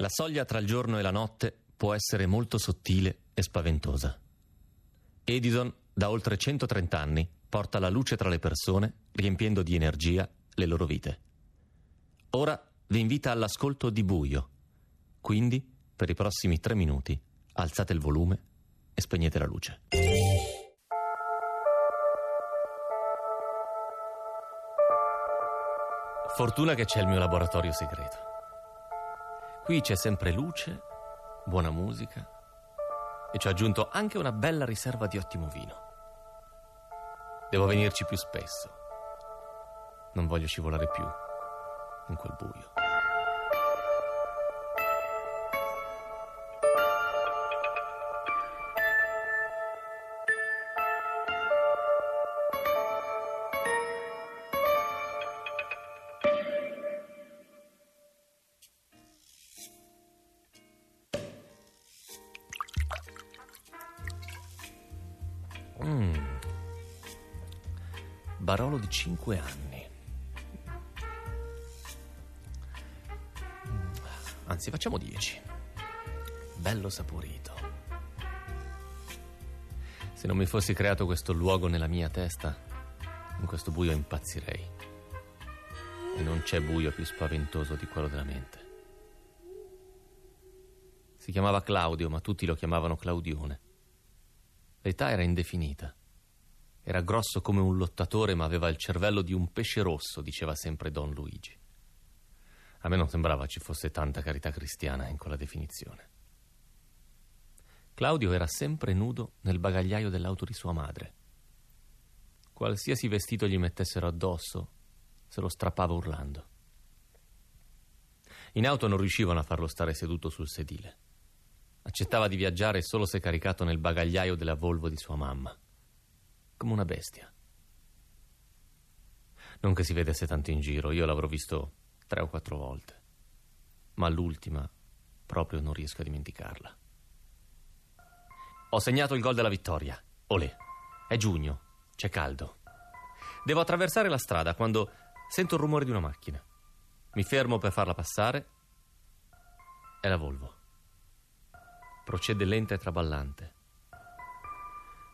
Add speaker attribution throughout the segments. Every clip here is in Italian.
Speaker 1: La soglia tra il giorno e la notte può essere molto sottile e spaventosa. Edison, da oltre 130 anni, porta la luce tra le persone, riempiendo di energia le loro vite. Ora vi invita all'ascolto di buio. Quindi, per i prossimi tre minuti, alzate il volume e spegnete la luce. Fortuna che c'è il mio laboratorio segreto. Qui c'è sempre luce, buona musica e ci ho aggiunto anche una bella riserva di ottimo vino. Devo venirci più spesso. Non voglio scivolare più in quel buio. Mm. Barolo di 5 anni. Mm. Anzi, facciamo 10. Bello saporito. Se non mi fossi creato questo luogo nella mia testa, in questo buio impazzirei. E non c'è buio più spaventoso di quello della mente. Si chiamava Claudio, ma tutti lo chiamavano Claudione. L'età era indefinita. Era grosso come un lottatore, ma aveva il cervello di un pesce rosso, diceva sempre Don Luigi. A me non sembrava ci fosse tanta carità cristiana in quella definizione. Claudio era sempre nudo nel bagagliaio dell'auto di sua madre. Qualsiasi vestito gli mettessero addosso, se lo strappava urlando. In auto non riuscivano a farlo stare seduto sul sedile. Accettava di viaggiare solo se caricato nel bagagliaio della Volvo di sua mamma. Come una bestia. Non che si vedesse tanto in giro, io l'avrò visto tre o quattro volte. Ma l'ultima proprio non riesco a dimenticarla. Ho segnato il gol della vittoria. Olè. È giugno. C'è caldo. Devo attraversare la strada quando sento il rumore di una macchina. Mi fermo per farla passare. È la Volvo procede lenta e traballante.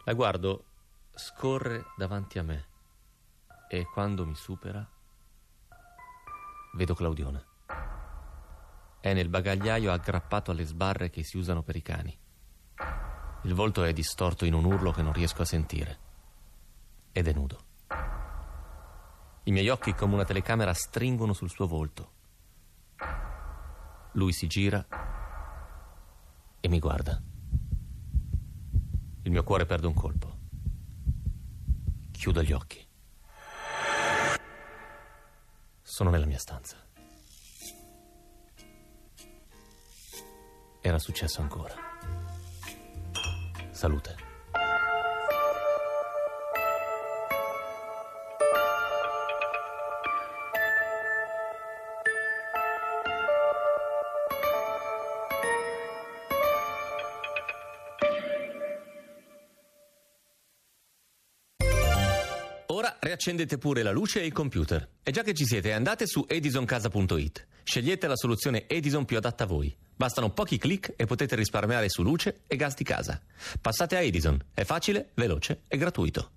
Speaker 1: La guardo, scorre davanti a me e quando mi supera vedo Claudione. È nel bagagliaio aggrappato alle sbarre che si usano per i cani. Il volto è distorto in un urlo che non riesco a sentire. Ed è nudo. I miei occhi come una telecamera stringono sul suo volto. Lui si gira e mi guarda. Il mio cuore perde un colpo. Chiudo gli occhi. Sono nella mia stanza. Era successo ancora. Salute. Ora riaccendete pure la luce e il computer. E già che ci siete, andate su edisoncasa.it. Scegliete la soluzione Edison più adatta a voi. Bastano pochi clic e potete risparmiare su luce e gas di casa. Passate a Edison. È facile, veloce e gratuito.